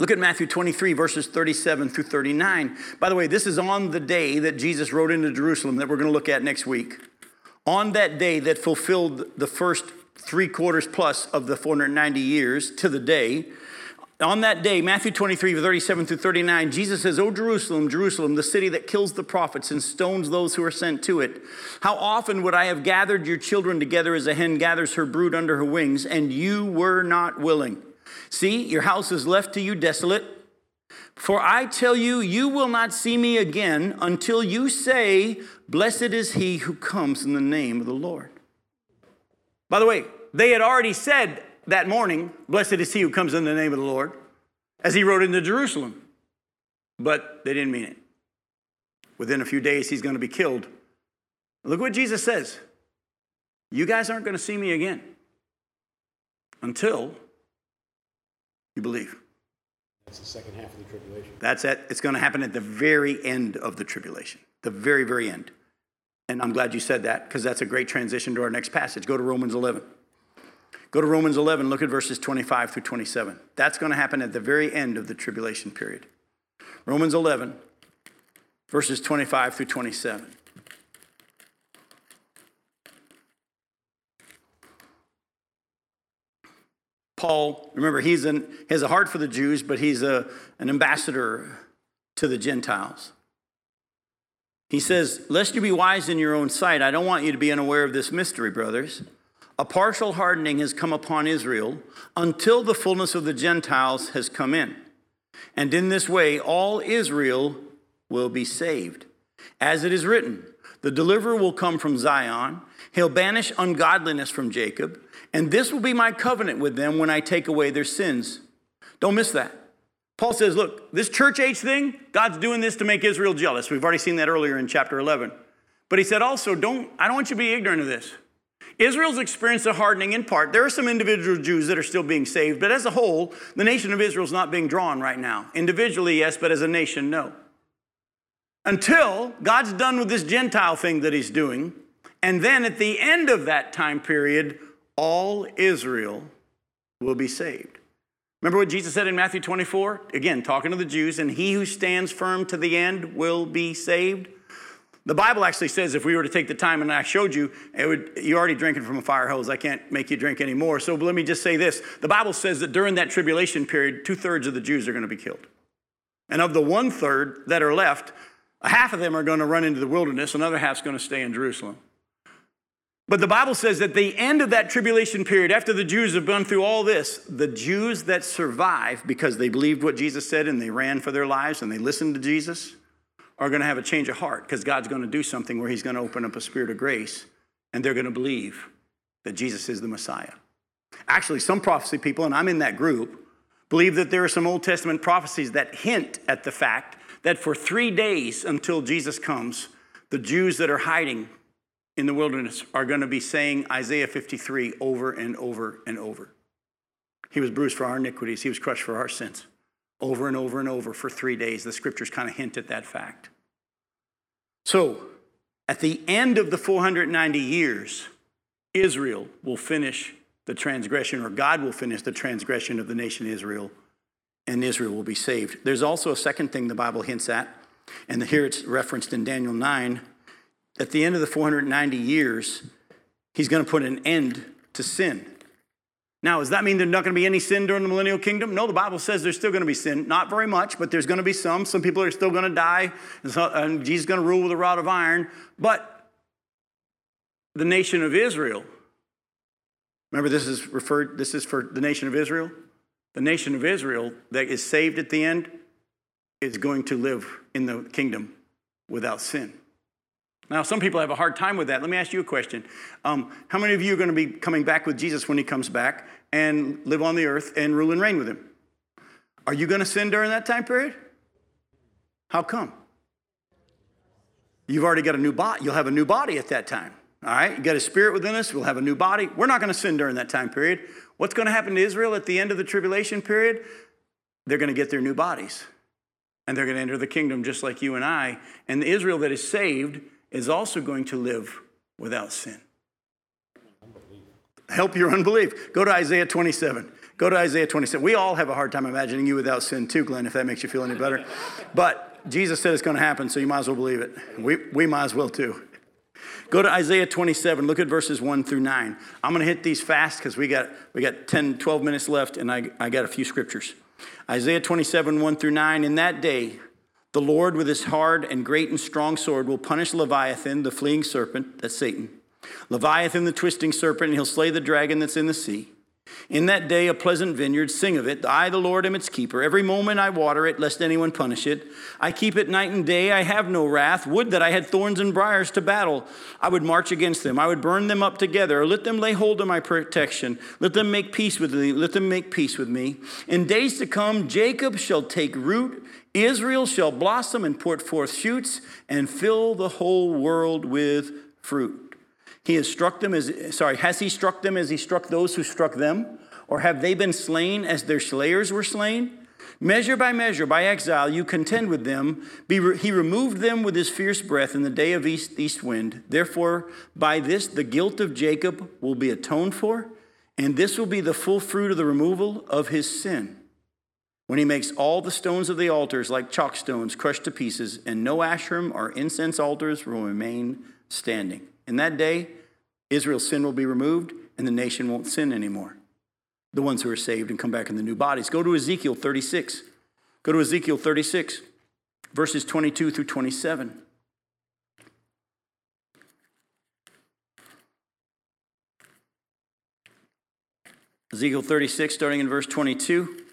Look at Matthew 23, verses 37 through 39. By the way, this is on the day that Jesus rode into Jerusalem that we're going to look at next week. On that day that fulfilled the first three quarters plus of the 490 years to the day, on that day, Matthew 23, 37 through 39, Jesus says, O Jerusalem, Jerusalem, the city that kills the prophets and stones those who are sent to it. How often would I have gathered your children together as a hen gathers her brood under her wings, and you were not willing? See, your house is left to you desolate. For I tell you, you will not see me again until you say, Blessed is he who comes in the name of the Lord. By the way, they had already said, that morning, Blessed is he who comes in the name of the Lord, as he rode into Jerusalem. But they didn't mean it. Within a few days, he's going to be killed. Look what Jesus says You guys aren't going to see me again until you believe. That's the second half of the tribulation. That's it. It's going to happen at the very end of the tribulation, the very, very end. And I'm glad you said that because that's a great transition to our next passage. Go to Romans 11. Go to Romans 11, look at verses 25 through 27. That's going to happen at the very end of the tribulation period. Romans 11, verses 25 through 27. Paul, remember, he's an, he has a heart for the Jews, but he's a, an ambassador to the Gentiles. He says, Lest you be wise in your own sight, I don't want you to be unaware of this mystery, brothers a partial hardening has come upon Israel until the fullness of the Gentiles has come in. And in this way, all Israel will be saved. As it is written, the deliverer will come from Zion, he'll banish ungodliness from Jacob, and this will be my covenant with them when I take away their sins. Don't miss that. Paul says, look, this church age thing, God's doing this to make Israel jealous. We've already seen that earlier in chapter 11. But he said also, don't, I don't want you to be ignorant of this. Israel's experienced a hardening in part. There are some individual Jews that are still being saved, but as a whole, the nation of Israel is not being drawn right now. Individually, yes, but as a nation, no. Until God's done with this Gentile thing that he's doing, and then at the end of that time period, all Israel will be saved. Remember what Jesus said in Matthew 24? Again, talking to the Jews, and he who stands firm to the end will be saved. The Bible actually says if we were to take the time and I showed you, it would, you're already drinking from a fire hose. I can't make you drink anymore. So let me just say this. The Bible says that during that tribulation period, two thirds of the Jews are going to be killed. And of the one third that are left, half of them are going to run into the wilderness, another half's going to stay in Jerusalem. But the Bible says that the end of that tribulation period, after the Jews have gone through all this, the Jews that survive because they believed what Jesus said and they ran for their lives and they listened to Jesus, are going to have a change of heart because God's going to do something where He's going to open up a spirit of grace and they're going to believe that Jesus is the Messiah. Actually, some prophecy people, and I'm in that group, believe that there are some Old Testament prophecies that hint at the fact that for three days until Jesus comes, the Jews that are hiding in the wilderness are going to be saying Isaiah 53 over and over and over. He was bruised for our iniquities, He was crushed for our sins over and over and over for three days. The scriptures kind of hint at that fact. So, at the end of the 490 years, Israel will finish the transgression, or God will finish the transgression of the nation Israel, and Israel will be saved. There's also a second thing the Bible hints at, and here it's referenced in Daniel 9. At the end of the 490 years, he's going to put an end to sin. Now, does that mean there's not going to be any sin during the millennial kingdom? No, the Bible says there's still going to be sin. Not very much, but there's going to be some. Some people are still going to die, and, Jesus is going to rule with a rod of iron. But the nation of Israel, remember this is referred, this is for the nation of Israel? The nation of Israel that is saved at the end is going to live in the kingdom without sin. Now, some people have a hard time with that. Let me ask you a question. Um, how many of you are going to be coming back with Jesus when he comes back and live on the earth and rule and reign with him? Are you going to sin during that time period? How come? You've already got a new body. You'll have a new body at that time. All right? You got a spirit within us. We'll have a new body. We're not going to sin during that time period. What's going to happen to Israel at the end of the tribulation period? They're going to get their new bodies. And they're going to enter the kingdom just like you and I. And the Israel that is saved is also going to live without sin. Help your unbelief. Go to Isaiah 27. Go to Isaiah 27. We all have a hard time imagining you without sin, too, Glenn, if that makes you feel any better. But Jesus said it's going to happen, so you might as well believe it. We, we might as well, too. Go to Isaiah 27. Look at verses 1 through 9. I'm going to hit these fast because we got, we got 10, 12 minutes left, and I, I got a few scriptures. Isaiah 27, 1 through 9. In that day, the Lord, with his hard and great and strong sword, will punish Leviathan, the fleeing serpent, that's Satan, Leviathan, the twisting serpent, and he'll slay the dragon that's in the sea. In that day, a pleasant vineyard, sing of it. I, the Lord, am its keeper. Every moment I water it, lest anyone punish it. I keep it night and day. I have no wrath. Would that I had thorns and briars to battle. I would march against them. I would burn them up together. Let them lay hold of my protection. Let them make peace with me. Let them make peace with me. In days to come, Jacob shall take root. Israel shall blossom and put forth shoots and fill the whole world with fruit. He has struck them as, sorry, has he struck them as he struck those who struck them? Or have they been slain as their slayers were slain? Measure by measure, by exile, you contend with them. Be, he removed them with his fierce breath in the day of east, east wind. Therefore, by this the guilt of Jacob will be atoned for, and this will be the full fruit of the removal of his sin. When he makes all the stones of the altars like chalk stones crushed to pieces, and no Asherim or incense altars will remain standing. In that day, Israel's sin will be removed and the nation won't sin anymore. The ones who are saved and come back in the new bodies. Go to Ezekiel 36. Go to Ezekiel 36, verses 22 through 27. Ezekiel 36, starting in verse 22.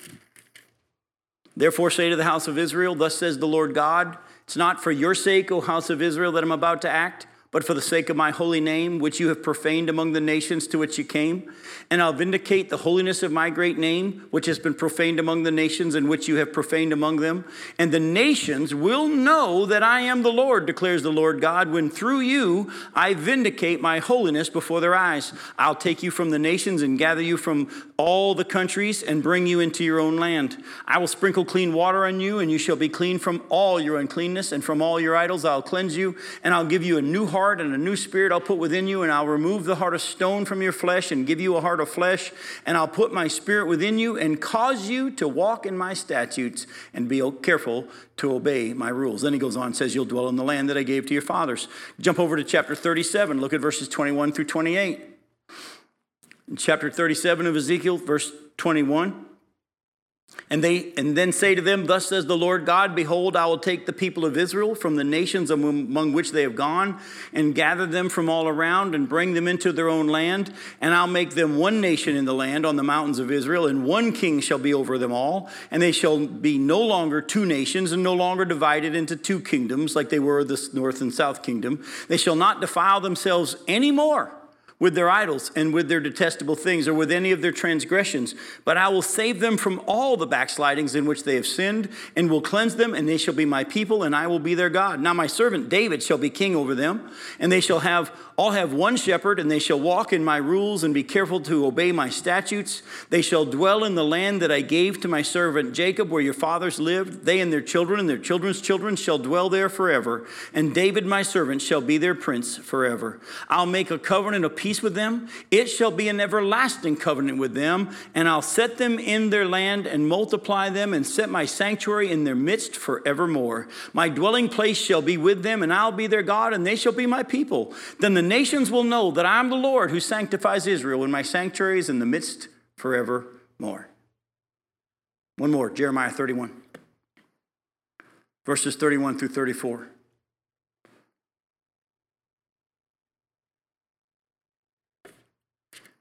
Therefore, say to the house of Israel, Thus says the Lord God, It's not for your sake, O house of Israel, that I'm about to act but for the sake of my holy name, which you have profaned among the nations to which you came. And I'll vindicate the holiness of my great name, which has been profaned among the nations, and which you have profaned among them. And the nations will know that I am the Lord, declares the Lord God, when through you I vindicate my holiness before their eyes. I'll take you from the nations and gather you from all the countries and bring you into your own land. I will sprinkle clean water on you, and you shall be clean from all your uncleanness, and from all your idols I'll cleanse you, and I'll give you a new heart heart and a new spirit I'll put within you, and I'll remove the heart of stone from your flesh and give you a heart of flesh, and I'll put my spirit within you and cause you to walk in my statutes and be careful to obey my rules. Then he goes on and says, You'll dwell in the land that I gave to your fathers. Jump over to chapter 37, look at verses 21 through 28. In chapter 37 of Ezekiel, verse 21. And they and then say to them, Thus says the Lord God, Behold, I will take the people of Israel from the nations among which they have gone, and gather them from all around, and bring them into their own land. And I'll make them one nation in the land on the mountains of Israel, and one king shall be over them all. And they shall be no longer two nations, and no longer divided into two kingdoms, like they were the north and south kingdom. They shall not defile themselves any more with their idols and with their detestable things or with any of their transgressions. But I will save them from all the backslidings in which they have sinned and will cleanse them, and they shall be my people, and I will be their God. Now my servant David shall be king over them, and they shall have all have one shepherd, and they shall walk in my rules and be careful to obey my statutes. They shall dwell in the land that I gave to my servant Jacob, where your fathers lived. They and their children and their children's children shall dwell there forever. And David, my servant, shall be their prince forever. I'll make a covenant of peace peace with them. It shall be an everlasting covenant with them, and I'll set them in their land and multiply them and set my sanctuary in their midst forevermore. My dwelling place shall be with them, and I'll be their God, and they shall be my people. Then the nations will know that I'm the Lord who sanctifies Israel, and my sanctuary is in the midst forevermore. One more, Jeremiah 31, verses 31 through 34.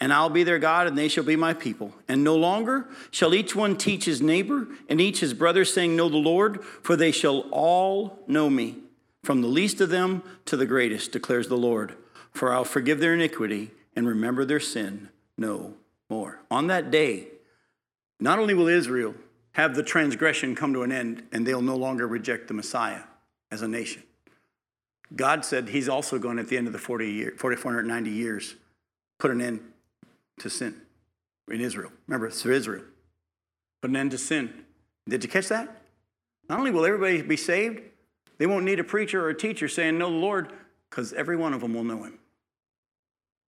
and I'll be their God, and they shall be my people. And no longer shall each one teach his neighbor and each his brother, saying, Know the Lord, for they shall all know me, from the least of them to the greatest, declares the Lord. For I'll forgive their iniquity and remember their sin no more. On that day, not only will Israel have the transgression come to an end, and they'll no longer reject the Messiah as a nation. God said he's also going at the end of the 40 year, 490 years, put an end to sin in Israel. Remember, it's Israel. Put an end to sin. Did you catch that? Not only will everybody be saved, they won't need a preacher or a teacher saying, Know the Lord, because every one of them will know him.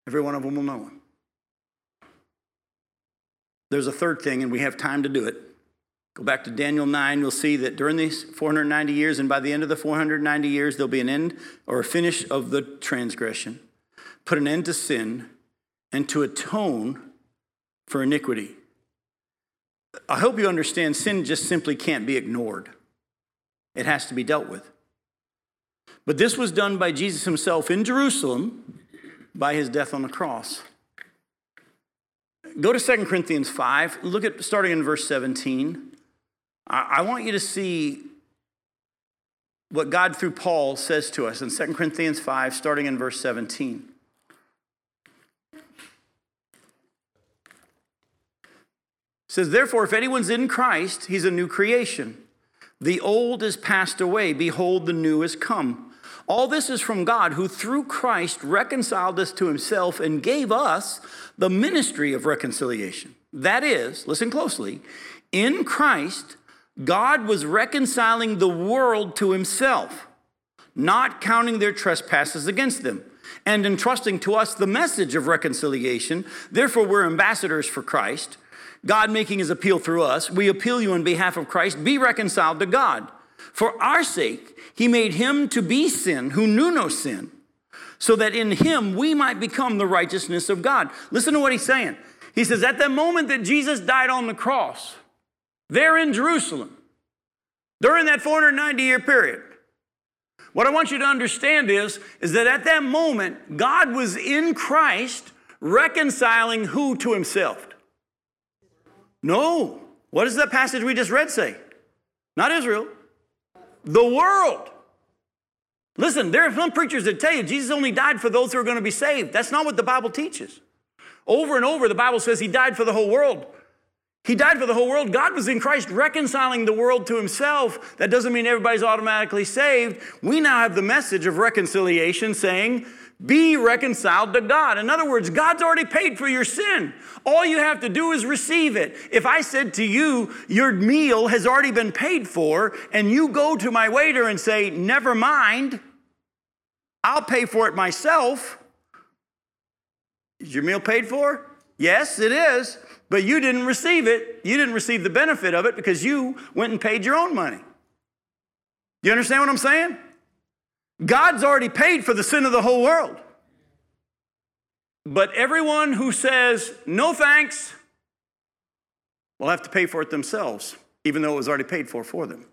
Every one of them will know him. There's a third thing, and we have time to do it. Go back to Daniel 9, you'll see that during these 490 years, and by the end of the 490 years, there'll be an end or a finish of the transgression. Put an end to sin, and to atone for iniquity. I hope you understand sin just simply can't be ignored, it has to be dealt with. But this was done by Jesus himself in Jerusalem by his death on the cross. Go to 2 Corinthians 5, look at starting in verse 17. I want you to see what God through Paul says to us in 2 Corinthians 5, starting in verse 17. Says, Therefore, if anyone's in Christ, he's a new creation. The old is passed away. Behold, the new is come. All this is from God, who through Christ reconciled us to himself and gave us the ministry of reconciliation. That is, listen closely, in Christ, God was reconciling the world to himself, not counting their trespasses against them, and entrusting to us the message of reconciliation. Therefore, we're ambassadors for Christ God making his appeal through us, we appeal you on behalf of Christ, be reconciled to God. For our sake, he made him to be sin who knew no sin, so that in him we might become the righteousness of God. Listen to what he's saying. He says, At the moment that Jesus died on the cross, there in Jerusalem, during that 490 year period, what I want you to understand is, is that at that moment, God was in Christ reconciling who to himself? No. What does that passage we just read say? Not Israel. The world. Listen, there are some preachers that tell you Jesus only died for those who are going to be saved. That's not what the Bible teaches. Over and over, the Bible says he died for the whole world. He died for the whole world. God was in Christ reconciling the world to himself. That doesn't mean everybody's automatically saved. We now have the message of reconciliation saying, be reconciled to God. In other words, God's already paid for your sin. All you have to do is receive it. If I said to you, your meal has already been paid for, and you go to my waiter and say, never mind, I'll pay for it myself. Is your meal paid for? Yes, it is. But you didn't receive it. You didn't receive the benefit of it because you went and paid your own money. You understand what I'm saying? God's already paid for the sin of the whole world. But everyone who says, no thanks, will have to pay for it themselves, even though it was already paid for for them.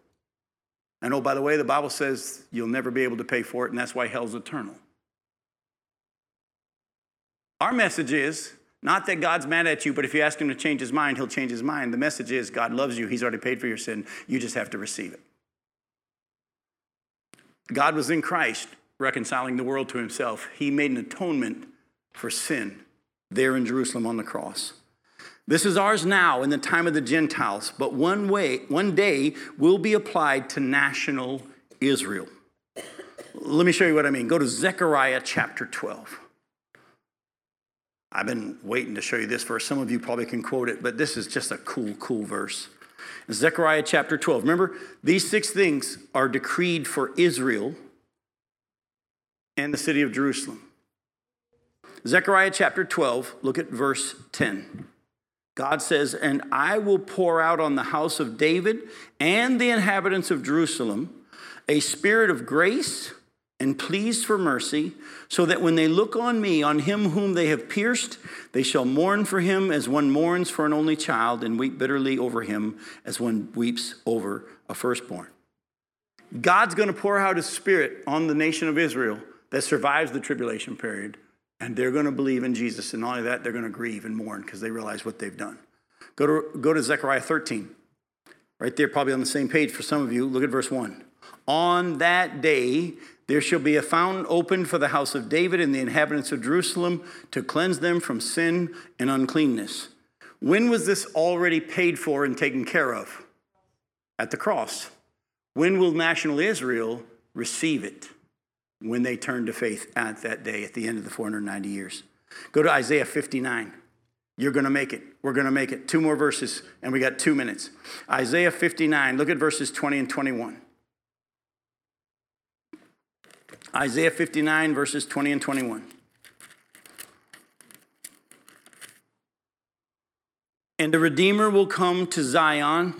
And oh, by the way, the Bible says you'll never be able to pay for it, and that's why hell's eternal. Our message is not that God's mad at you, but if you ask him to change his mind, he'll change his mind. The message is God loves you, he's already paid for your sin, you just have to receive it. God was in Christ reconciling the world to himself. He made an atonement for sin there in Jerusalem on the cross. This is ours now in the time of the Gentiles, but one way, one day will be applied to national Israel. Let me show you what I mean. Go to Zechariah chapter 12. I've been waiting to show you this verse. Some of you probably can quote it, but this is just a cool, cool verse. Zechariah chapter 12. Remember, these six things are decreed for Israel and the city of Jerusalem. Zechariah chapter 12, look at verse 10. God says, And I will pour out on the house of David and the inhabitants of Jerusalem a spirit of grace and pleased for mercy, so that when they look on me, on him whom they have pierced, they shall mourn for him as one mourns for an only child, and weep bitterly over him as one weeps over a firstborn. God's going to pour out his spirit on the nation of Israel that survives the tribulation period, and they're going to believe in Jesus. And not only that, they're going to grieve and mourn because they realize what they've done. Go to, go to Zechariah 13. Right there, probably on the same page for some of you. Look at verse 1. On that day, there shall be a fountain opened for the house of David and the inhabitants of Jerusalem to cleanse them from sin and uncleanness. When was this already paid for and taken care of? At the cross. When will national Israel receive it? When they turn to faith at that day, at the end of the 490 years. Go to Isaiah 59. You're going to make it. We're going to make it. Two more verses, and we got two minutes. Isaiah 59, look at verses 20 and 21. Isaiah 59, verses 20 and 21. And the Redeemer will come to Zion,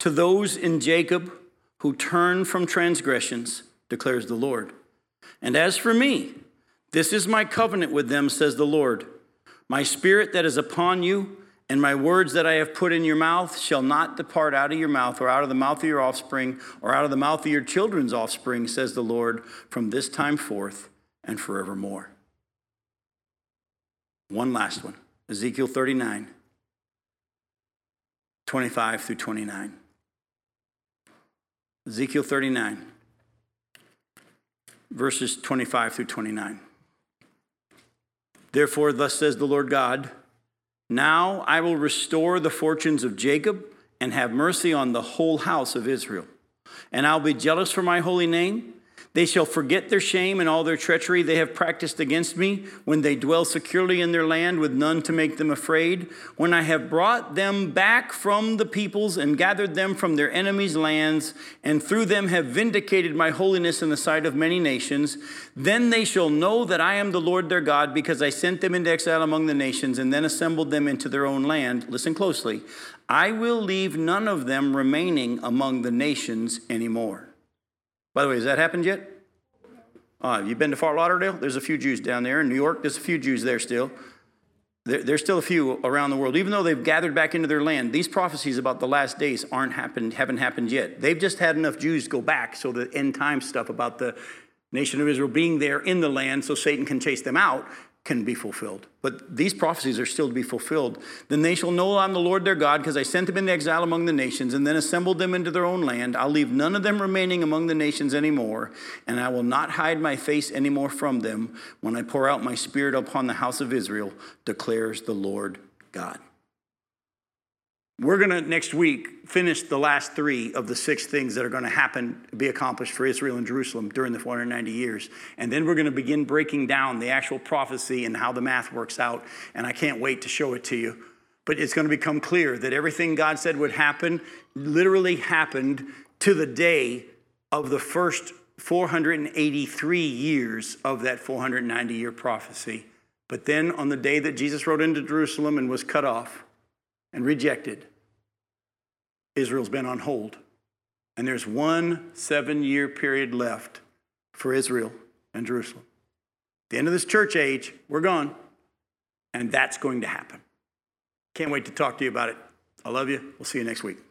to those in Jacob who turn from transgressions, declares the Lord. And as for me, this is my covenant with them, says the Lord. My spirit that is upon you and my words that I have put in your mouth shall not depart out of your mouth, or out of the mouth of your offspring, or out of the mouth of your children's offspring, says the Lord, from this time forth and forevermore. One last one Ezekiel 39, 25 through 29. Ezekiel 39, verses 25 through 29. Therefore, thus says the Lord God, now I will restore the fortunes of Jacob and have mercy on the whole house of Israel. And I'll be jealous for my holy name they shall forget their shame and all their treachery they have practiced against me when they dwell securely in their land with none to make them afraid. When I have brought them back from the peoples and gathered them from their enemies' lands, and through them have vindicated my holiness in the sight of many nations, then they shall know that I am the Lord their God because I sent them into exile among the nations and then assembled them into their own land. Listen closely. I will leave none of them remaining among the nations anymore. By the way, has that happened yet? Uh, you've been to Fort Lauderdale? There's a few Jews down there. In New York, there's a few Jews there still. There, there's still a few around the world. Even though they've gathered back into their land, these prophecies about the last days aren't happened, haven't happened yet. They've just had enough Jews go back, so the end time stuff about the nation of Israel being there in the land so Satan can chase them out can be fulfilled. But these prophecies are still to be fulfilled. Then they shall know I'm the Lord their God, because I sent them into exile among the nations, and then assembled them into their own land. I'll leave none of them remaining among the nations anymore, and I will not hide my face anymore from them when I pour out my spirit upon the house of Israel, declares the Lord God. We're going to next week finish the last three of the six things that are going to happen, be accomplished for Israel and Jerusalem during the 490 years. And then we're going to begin breaking down the actual prophecy and how the math works out. And I can't wait to show it to you. But it's going to become clear that everything God said would happen literally happened to the day of the first 483 years of that 490 year prophecy. But then on the day that Jesus rode into Jerusalem and was cut off, and rejected, Israel's been on hold. And there's one seven year period left for Israel and Jerusalem. At the end of this church age, we're gone. And that's going to happen. Can't wait to talk to you about it. I love you. We'll see you next week.